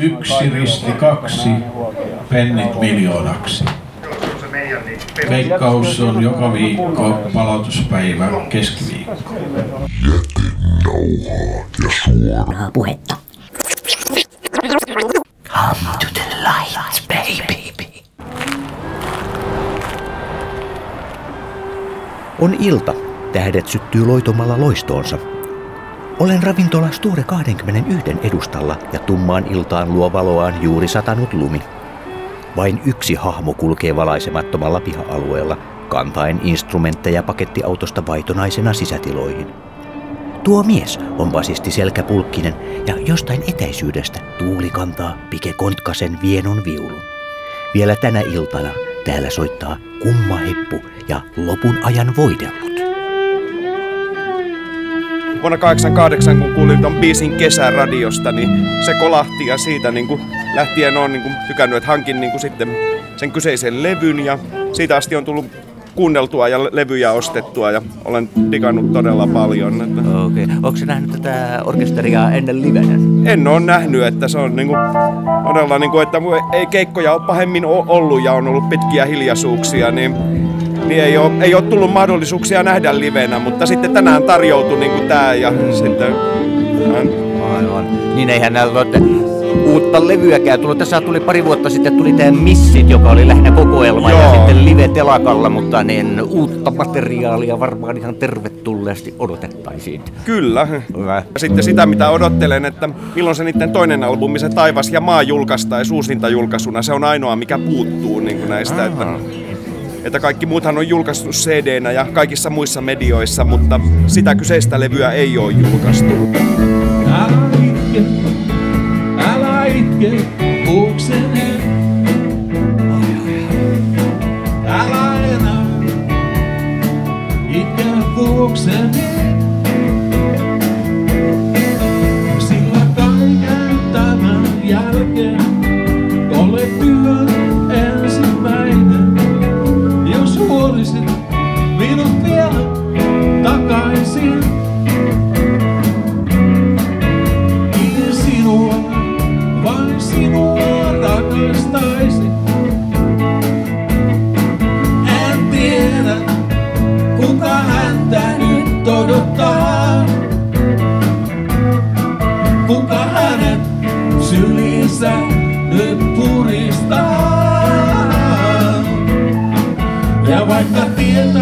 Yksi risti kaksi, pennit miljoonaksi. Veikkaus on joka viikko, palautuspäivä keskiviikko. Jätenauhaa ja suoraa puhetta. Come to the light, baby. On ilta. Tähdet syttyy loitomalla loistoonsa. Olen ravintola Sture 21 edustalla ja tummaan iltaan luo valoaan juuri satanut lumi. Vain yksi hahmo kulkee valaisemattomalla piha-alueella, kantaen instrumentteja pakettiautosta vaitonaisena sisätiloihin. Tuo mies on basisti Selkäpulkkinen ja jostain etäisyydestä tuuli kantaa Pike Kontkasen vienon viulun. Vielä tänä iltana täällä soittaa kumma heppu ja lopun ajan voidellut. Vuonna 88, kun kuulin ton biisin kesäradiosta, niin se kolahti ja siitä niin kuin lähtien on niin kuin tykännyt, että hankin niin kuin sitten sen kyseisen levyn ja siitä asti on tullut kuunneltua ja levyjä ostettua ja olen digannut todella paljon. Että... Okei. Okay. Onko nähnyt tätä orkesteria ennen livenä? En ole nähnyt, että se on niinku, todella, niinku, että ei keikkoja ole pahemmin ollut ja on ollut pitkiä hiljaisuuksia, niin, niin ei, ole, ei ole tullut mahdollisuuksia nähdä livenä, mutta sitten tänään tarjoutui niinku tää ja sitten... Aivan. Niin eihän näillä uutta levyäkään tullut. Tässä tuli pari vuotta sitten tuli tämä Missit, joka oli lähinnä kokoelma Joo. ja sitten live telakalla, mutta niin uutta materiaalia varmaan ihan tervetulleesti odotettaisiin. Kyllä. Hyvä. Sitten sitä, mitä odottelen, että milloin se niiden toinen albumi, se Taivas ja maa julkaistaan uusinta julkaisuna, se on ainoa, mikä puuttuu niin kuin näistä. Että että kaikki muuthan on julkaistu cd ja kaikissa muissa medioissa, mutta sitä kyseistä levyä ei ole julkaistu. Älä itke, älä itke. Älä enää itke.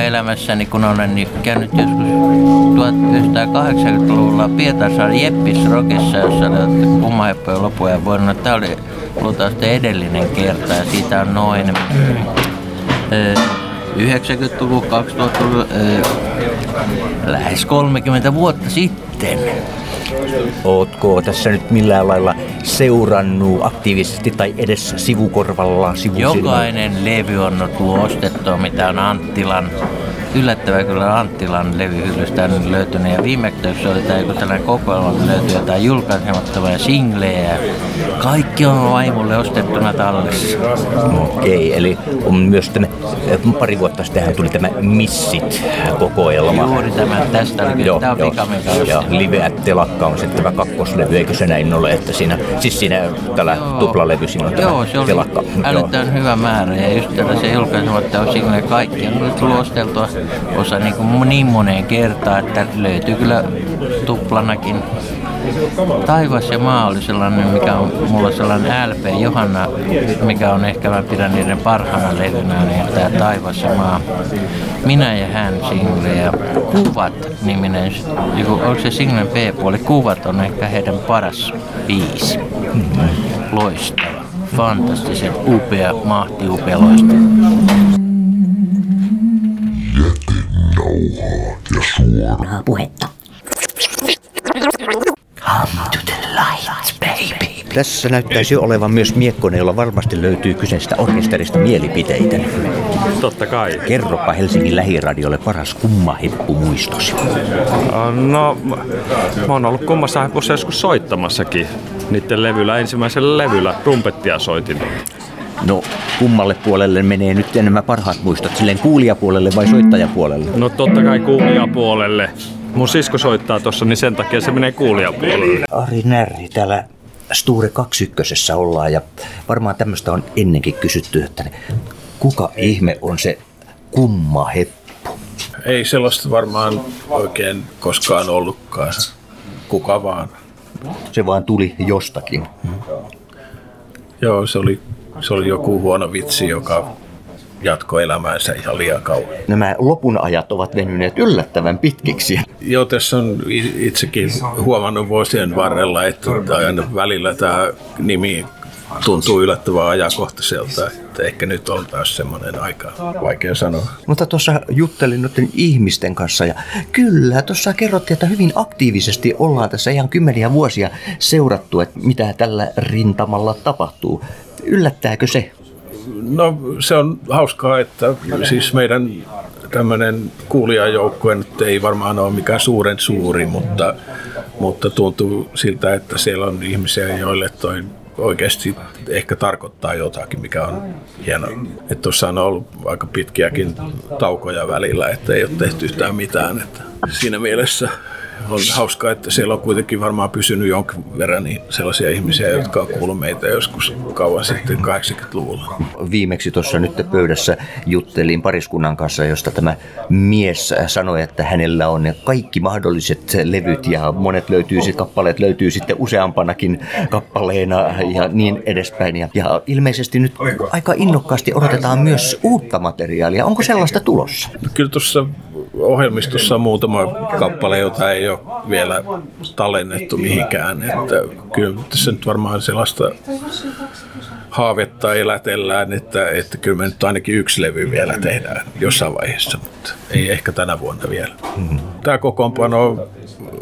elämässäni, kun olen niin käynyt joskus 1980-luvulla Pietarsaaren Jeppis Rockissa, jossa oli kummaheppojen lopuja vuonna. Tämä oli luultavasti edellinen kerta ja siitä on noin ö, 90-luvun, 2000-luvun, ö, lähes 30 vuotta sitten. Ootko tässä nyt millään lailla seurannut aktiivisesti tai edes sivukorvalla sivusilmalla? Jokainen levy on tullut ostettua, mitä on Anttilan yllättävää kyllä Anttilan levyhyllystä on löytynyt. Ja viimeksi oli tämä joku tällainen kokoelma, että löytyi jotain julkaisemattomia singlejä. Kaikki on vaimolle ostettuna tallessa. Okei, eli on myös tämä, pari vuotta sitten tuli tämä Missit-kokoelma. Juuri tämä, tästä oli kyllä, Joo, tämä on joo. Ja ostettu. Live at Telakka on sitten tämä kakkoslevy, eikö se näin ole, että siinä, siis siinä tällä tuplalevy siinä on tämä Joo, se oli Telakka. älyttömän hyvä määrä ja just tällaisia julkaisematta osin kaikki on tullut osteltua osa niin, kuin niin moneen kertaan, että löytyy kyllä tuplanakin. Taivas ja maa oli sellainen, mikä on mulla sellainen LP Johanna, mikä on ehkä mä pidän niiden parhaana levynä, niin tämä Taivas ja maa. Minä ja hän single ja Kuvat niminen, onko se singlen B-puoli, Kuvat on ehkä heidän paras biisi. Loistava, fantastisen upea, mahti upea loistava. Jätenauhaa ja suoraa puhetta. Come to the light, baby. Tässä näyttäisi olevan myös Miekkonen, jolla varmasti löytyy kyseistä orkesterista mielipiteitä. Totta kai. Kerropa Helsingin lähiradiolle paras kummaheppu muistosi. No, mä oon ollut kummassa hepussa joskus soittamassakin. Niiden levyllä, ensimmäisellä levyllä, trumpettia soitin. No, kummalle puolelle menee nyt nämä parhaat muistot? Silleen kuulijapuolelle vai soittajapuolelle? No totta kai kuulijapuolelle. Mun sisko soittaa tossa, niin sen takia se menee kuulijapuolelle. Ari Närri, täällä Sture 21 ollaan ja varmaan tämmöistä on ennenkin kysytty, että kuka ihme on se kumma heppu? Ei sellaista varmaan oikein koskaan ollutkaan. Kuka vaan. Se vaan tuli jostakin. Joo, se oli, se oli joku huono vitsi, joka jatkoi elämäänsä ihan liian kauan. Nämä lopun ajat ovat venyneet yllättävän pitkiksi. Joo, tässä on itsekin huomannut vuosien varrella, että aina välillä tämä nimi tuntuu yllättävän ajankohtaiselta. Että ehkä nyt on taas semmoinen aika, vaikea sanoa. Mutta tuossa juttelin noiden ihmisten kanssa ja kyllä, tuossa kerrottiin, että hyvin aktiivisesti ollaan tässä ihan kymmeniä vuosia seurattu, että mitä tällä rintamalla tapahtuu. Yllättääkö se? No se on hauskaa, että siis meidän tämmöinen kuulijajoukkue nyt ei varmaan ole mikään suuren suuri, mutta, mutta tuntuu siltä, että siellä on ihmisiä, joille toi oikeasti ehkä tarkoittaa jotakin, mikä on hienoa. Että tuossa on ollut aika pitkiäkin taukoja välillä, että ei ole tehty yhtään mitään. Että siinä mielessä on hauskaa, että siellä on kuitenkin varmaan pysynyt jonkin verran niin sellaisia ihmisiä, jotka on kuullut meitä joskus kauan sitten 80-luvulla. Viimeksi tuossa nyt pöydässä juttelin pariskunnan kanssa, josta tämä mies sanoi, että hänellä on kaikki mahdolliset levyt ja monet löytyy sitten, kappaleet löytyy sitten useampanakin kappaleena ja niin edespäin. Ja, ja ilmeisesti nyt aika innokkaasti odotetaan myös uutta materiaalia. Onko sellaista tulossa? Kyllä tuossa ohjelmistossa on muutama kappale, jota ei ole vielä tallennettu mihinkään. Että kyllä tässä nyt varmaan sellaista haavetta elätellään, että, että kyllä me nyt ainakin yksi levy vielä tehdään jossain vaiheessa, mutta ei ehkä tänä vuonna vielä. Tämä kokoonpano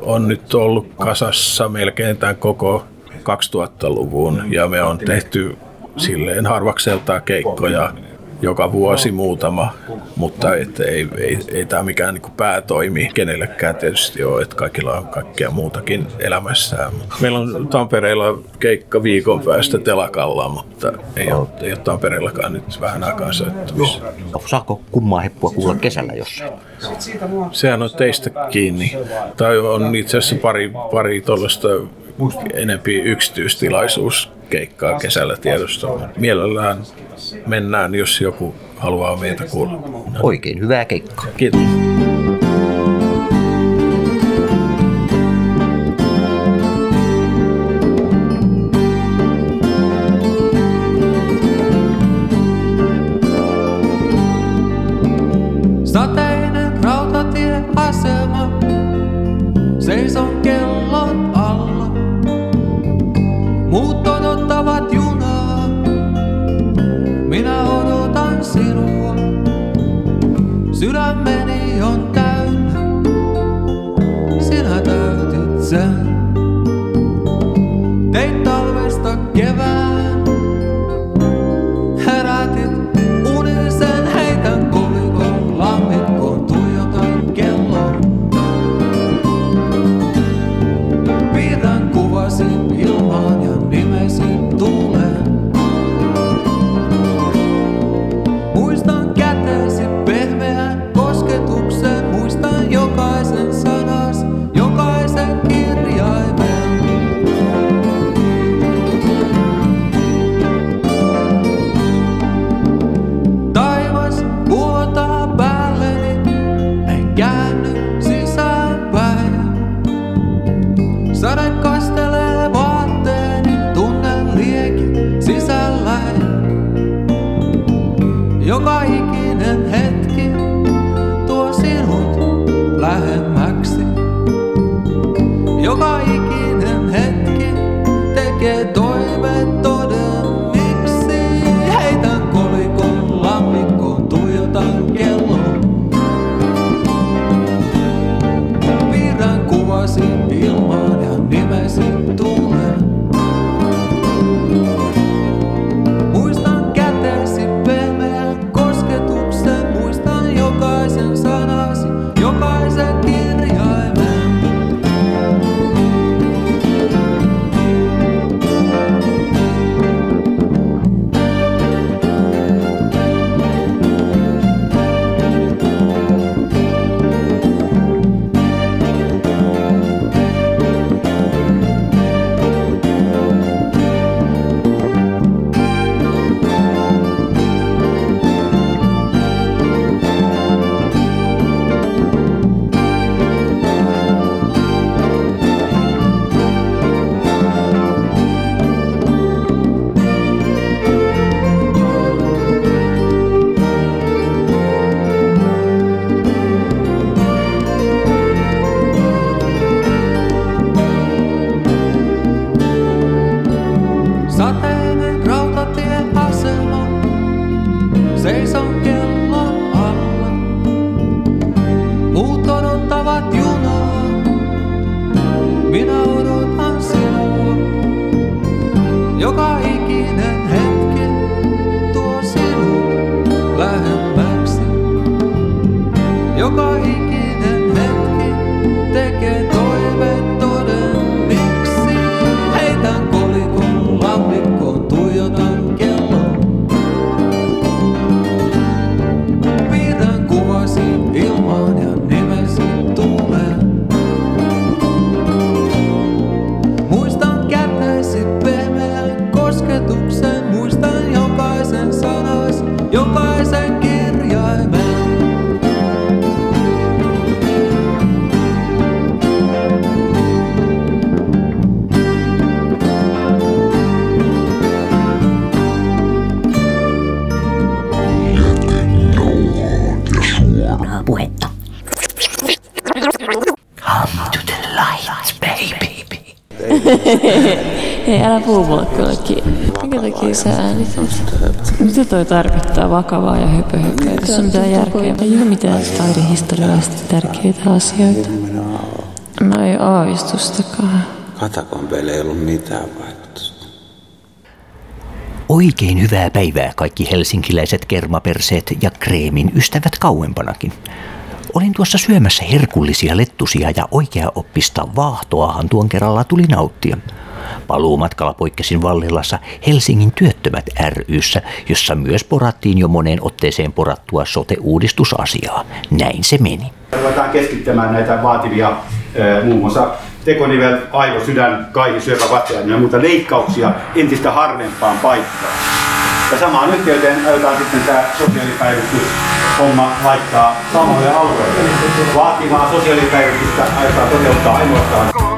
on nyt ollut kasassa melkein tämän koko 2000-luvun ja me on tehty silleen harvakseltaan keikkoja joka vuosi muutama, mutta et ei, ei, ei tämä mikään niin päätoimi kenellekään tietysti ole, että kaikilla on kaikkea muutakin elämässään. Meillä on Tampereella keikka viikon päästä telakalla, mutta ei ole, ei ole Tampereellakaan nyt vähän aikaa soittamissa. Saako kummaa heppua kuulla kesällä jossain? Sehän on teistä kiinni. Tai on itse asiassa pari, pari tuollaista enempi yksityistilaisuuskeikkaa kesällä tiedossa. Mielellään mennään, jos joku haluaa meitä kuulla. Oikein hyvää keikkaa. Kiitos. Hei, älä puhu mulle kyllä kiinni. Minkä takia sä äänität? Mitä toi tarkoittaa vakavaa ja höpö höpö? Ei tässä ole mitään järkeä. Ei ole mitään taidehistoriallisesti tärkeitä asioita. No ei aavistustakaan. Katakombeille ei ollut mitään vaikutusta. Oikein hyvää päivää kaikki helsinkiläiset kermaperseet ja kreemin ystävät kauempanakin. Olin tuossa syömässä herkullisia lettusia ja oikea oppista vaahtoahan tuon kerralla tuli nauttia. Paluumatkalla poikkesin Vallilassa Helsingin työttömät ryssä, jossa myös porattiin jo moneen otteeseen porattua sote-uudistusasiaa. Näin se meni. Ruvetaan keskittämään näitä vaativia muun muassa tekonivel, aivo, sydän, kaihi, syöpä, ja muuta leikkauksia entistä harvempaan paikkaan. Ja samaan yhteyteen aiotaan sitten tämä sosiaalipäivystys homma laittaa samoille alueille. Vaativaa sosiaalipäivystystä aiotaan toteuttaa ainoastaan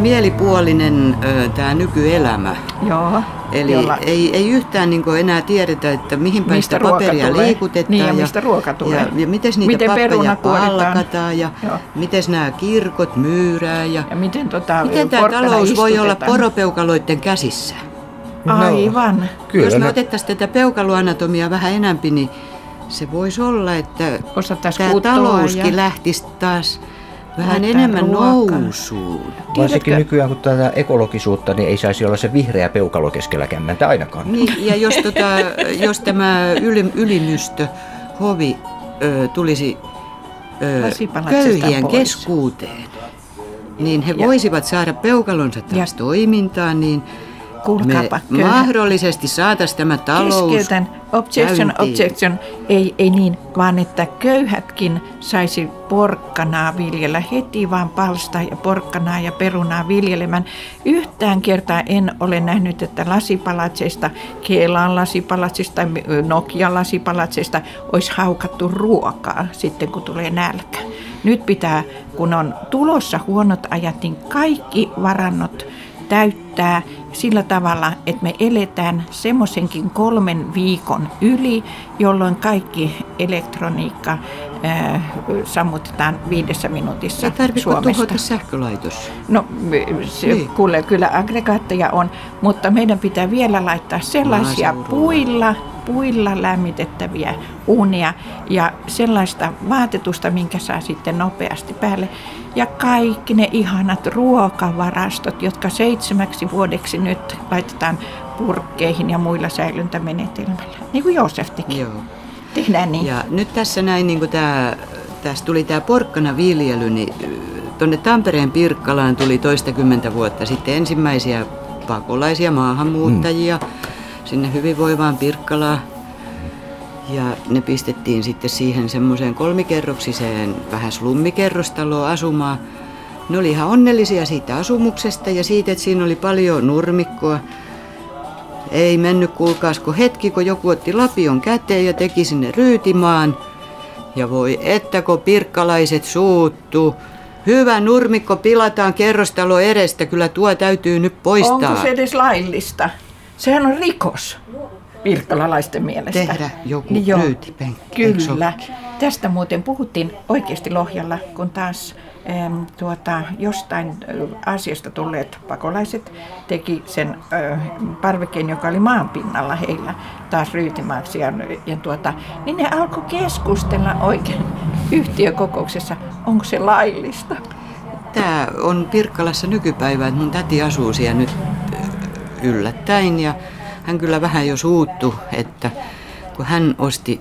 mielipuolinen tämä nykyelämä. Joo. Eli jolla- ei, ei yhtään niin enää tiedetä, että mihin päin Mistä sitä paperia tulee. liikutetaan. Niin, ja mistä ruoka tulee. Ja, ja miten niitä Miten pappeja palkataan ja Joo. miten nämä kirkot myyrää. Ja, Ja miten, tota, miten tämä talous voi olla poropeukaloiden käsissä? Aivan. Kyllä Jos me otettaisiin tätä peukaloanatomia vähän enempi, niin se voisi olla, että tämä talouskin ja- lähtisi taas vähän enemmän nousuun. Varsinkin nykyään, kun tätä ekologisuutta, niin ei saisi olla se vihreä peukalo keskellä kämmentä ainakaan. Niin, ja jos, tota, jos tämä yli, ylimystö, hovi, ö, tulisi ö, köyhien pois. keskuuteen, niin he Ja- voisivat saada peukalonsa taas toimintaan, niin me Kuulkaapa, köyhä- mahdollisesti saataisiin tämä talous Keskeytän. Objection, käyntiin. objection. Ei, ei niin, vaan että köyhätkin saisi porkkanaa viljellä heti vaan palstaa ja porkkanaa ja perunaa viljelemään. Yhtään kertaa en ole nähnyt, että lasipalatseista, Keelan lasipalatsista tai Nokian lasipalatsista olisi haukattu ruokaa sitten kun tulee nälkä. Nyt pitää, kun on tulossa huonot ajat, niin kaikki varannot täyttää sillä tavalla, että me eletään semmoisenkin kolmen viikon yli, jolloin kaikki elektroniikka ää, sammutetaan viidessä minuutissa tarvitse Suomesta. tuhota sähkölaitos. No se, Niin. niin. kyllä, kyllä aggregaatteja on, mutta meidän pitää vielä laittaa sellaisia Maaseudulla. puilla, puilla lämmitettäviä uunia ja sellaista vaatetusta, minkä saa sitten nopeasti päälle. Ja kaikki ne ihanat ruokavarastot, jotka seitsemäksi vuodeksi nyt laitetaan purkkeihin ja muilla säilyntämenetelmillä. Niin kuin Joosef teki. Joo. Tehdään niin. Ja nyt tässä näin, niin kuin tämä, tässä tuli tämä porkkana viljely, niin tuonne Tampereen Pirkkalaan tuli toistakymmentä vuotta sitten ensimmäisiä pakolaisia maahanmuuttajia mm. sinne hyvinvoivaan Pirkkalaan. Ja ne pistettiin sitten siihen semmoiseen kolmikerroksiseen vähän slummikerrostaloon asumaan. Ne oli ihan onnellisia siitä asumuksesta ja siitä, että siinä oli paljon nurmikkoa. Ei mennyt kuulkaasko hetki, kun joku otti lapion käteen ja teki sinne ryytimaan. Ja voi että kun pirkkalaiset suuttu. Hyvä nurmikko pilataan kerrostalo edestä, kyllä tuo täytyy nyt poistaa. Onko se edes laillista? Sehän on rikos virkkalalaisten mielestä. Tehdä joku Niin joo, ryytipenkki, Kyllä. Tästä muuten puhuttiin oikeasti Lohjalla, kun taas äm, tuota, jostain Aasiasta tulleet pakolaiset teki sen äh, parvekkeen, joka oli maan pinnalla heillä taas ryytimaaksi. Ja, ja tuota, niin ne alkoi keskustella oikein yhtiökokouksessa, onko se laillista. Tämä on Pirkkalassa nykypäivä, että mun täti asuu siellä nyt ö, yllättäen ja hän kyllä vähän jo suuttu, että kun hän osti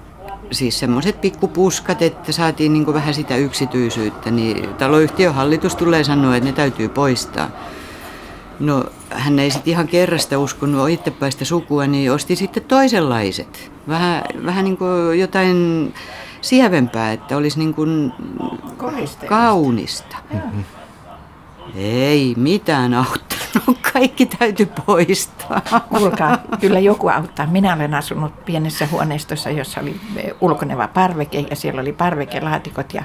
siis semmoiset pikkupuskat, että saatiin niin vähän sitä yksityisyyttä, niin taloyhtiön hallitus tulee sanoa, että ne täytyy poistaa. No hän ei sitten ihan kerrasta uskonut itsepäistä sukua, niin osti sitten toisenlaiset. Vähän, vähän niin kuin jotain sievempää, että olisi niin kuin kaunista. Ei mitään auttanut, kaikki täytyy poistaa. Kuulkaa, kyllä joku auttaa. Minä olen asunut pienessä huoneistossa, jossa oli ulkoneva parveke ja siellä oli parvekelaatikot ja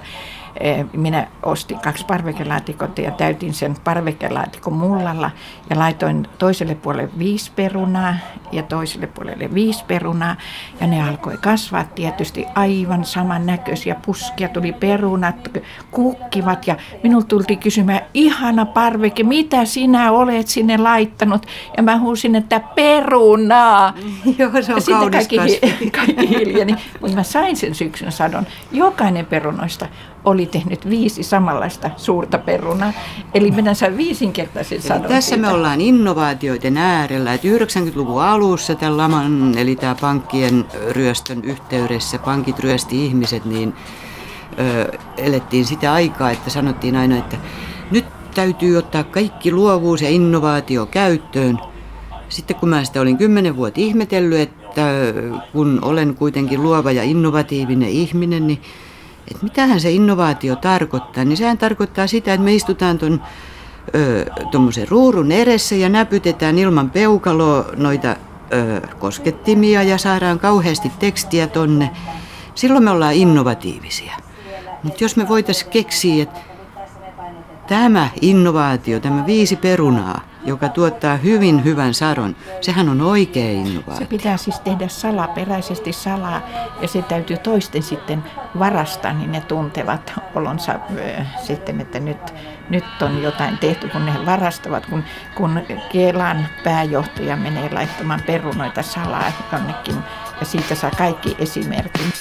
minä ostin kaksi parvekelaatikot ja täytin sen parvekelaatikon mullalla ja laitoin toiselle puolelle viisi perunaa ja toiselle puolelle viisi perunaa ja ne alkoi kasvaa tietysti aivan samannäköisiä puskia, tuli perunat, kukkivat ja minulta tultiin kysymään, ihana parveke, mitä sinä olet sinne laittanut? Ja mä huusin, että perunaa. Joo, se on ja sitten kaikki, kasvi. kaikki hiljeni. Mutta mä sain sen syksyn sadon. Jokainen perunoista oli tehnyt viisi samanlaista suurta perunaa. Eli minä sain viisinkertaisen Eli sadon tässä me siitä. ollaan innovaatioiden äärellä. että 90-luvun alussa tämän laman, eli tämä pankkien ryöstön yhteydessä, pankit ryösti ihmiset, niin ö, elettiin sitä aikaa, että sanottiin aina, että nyt täytyy ottaa kaikki luovuus ja innovaatio käyttöön. Sitten kun mä sitä olin kymmenen vuotta ihmetellyt, että kun olen kuitenkin luova ja innovatiivinen ihminen, niin että mitähän se innovaatio tarkoittaa, niin sehän tarkoittaa sitä, että me istutaan tuon tuommoisen ruurun edessä ja näpytetään ilman peukaloa noita ö, koskettimia ja saadaan kauheasti tekstiä tonne. Silloin me ollaan innovatiivisia. Mutta jos me voitaisiin keksiä, että tämä innovaatio, tämä viisi perunaa, joka tuottaa hyvin hyvän sadon, sehän on oikea innovaatio. Se pitää siis tehdä salaperäisesti salaa ja se täytyy toisten sitten varastaa, niin ne tuntevat olonsa ö, sitten, että nyt, nyt on jotain tehty, kun ne varastavat, kun, kun Kelan pääjohtaja menee laittamaan perunoita salaa jonnekin ja siitä saa kaikki esimerkin.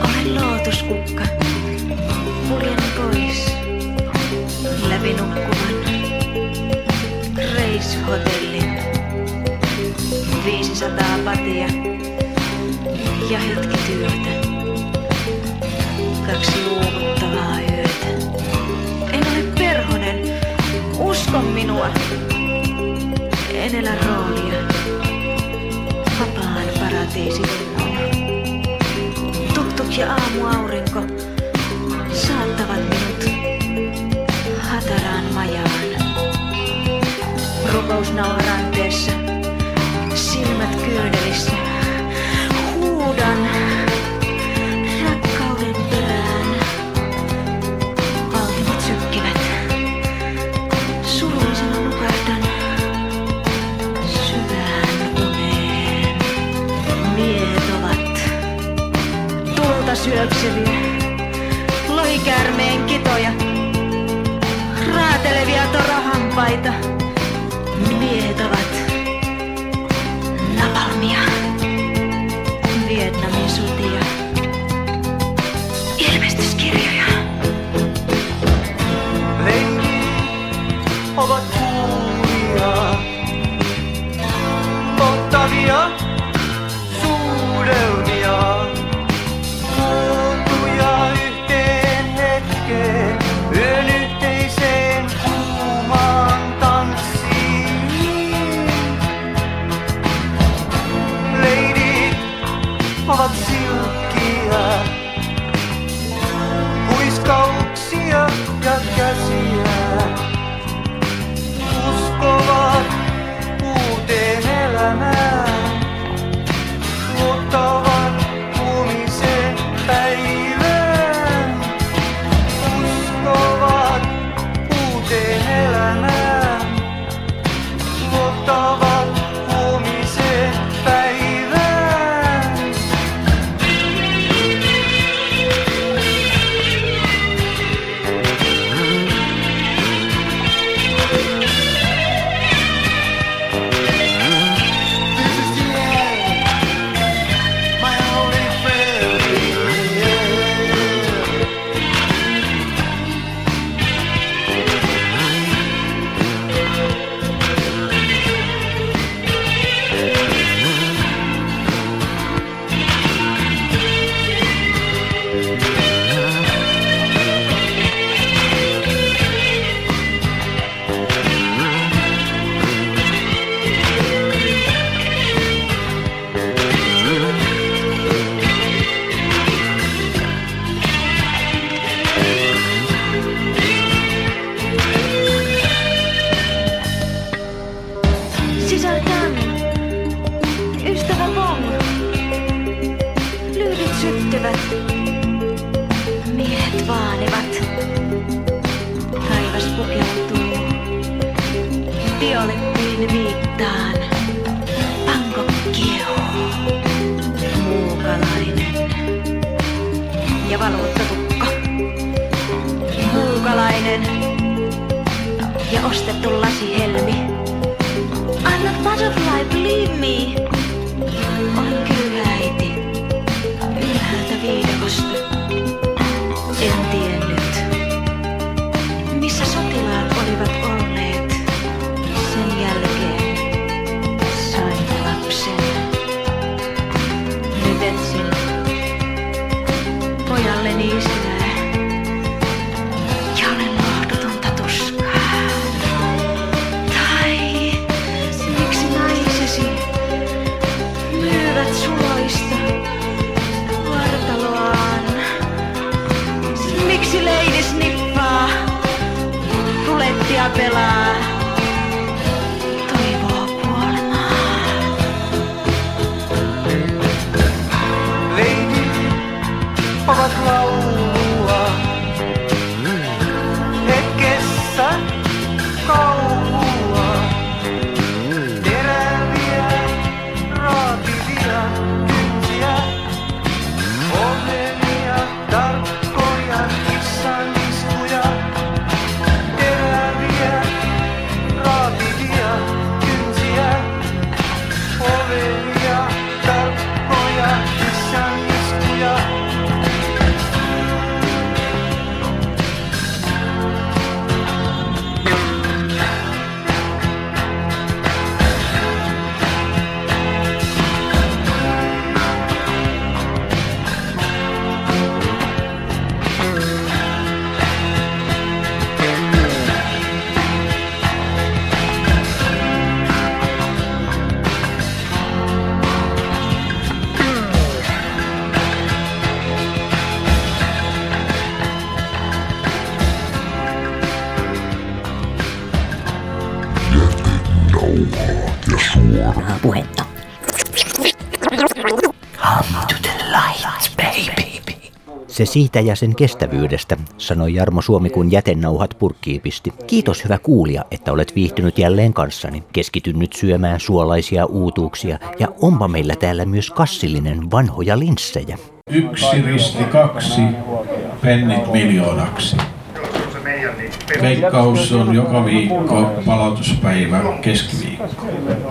Olen lootuskukka. Kuljen pois. Läpi nukkuvan. Grace Hotellin. 500 patia. Ja hetki työtä. syöpseviä, lohikäärmeen kitoja, raatelevia torahampaita, miehet ovat pushed close. Se siitä ja sen kestävyydestä, sanoi Jarmo Suomi, kun jätennauhat purkkiin pisti. Kiitos hyvä kuulija, että olet viihtynyt jälleen kanssani. Keskityn nyt syömään suolaisia uutuuksia ja onpa meillä täällä myös kassillinen vanhoja linssejä. Yksi risti kaksi, pennit miljoonaksi. Veikkaus on joka viikko palautuspäivä keskiviikko.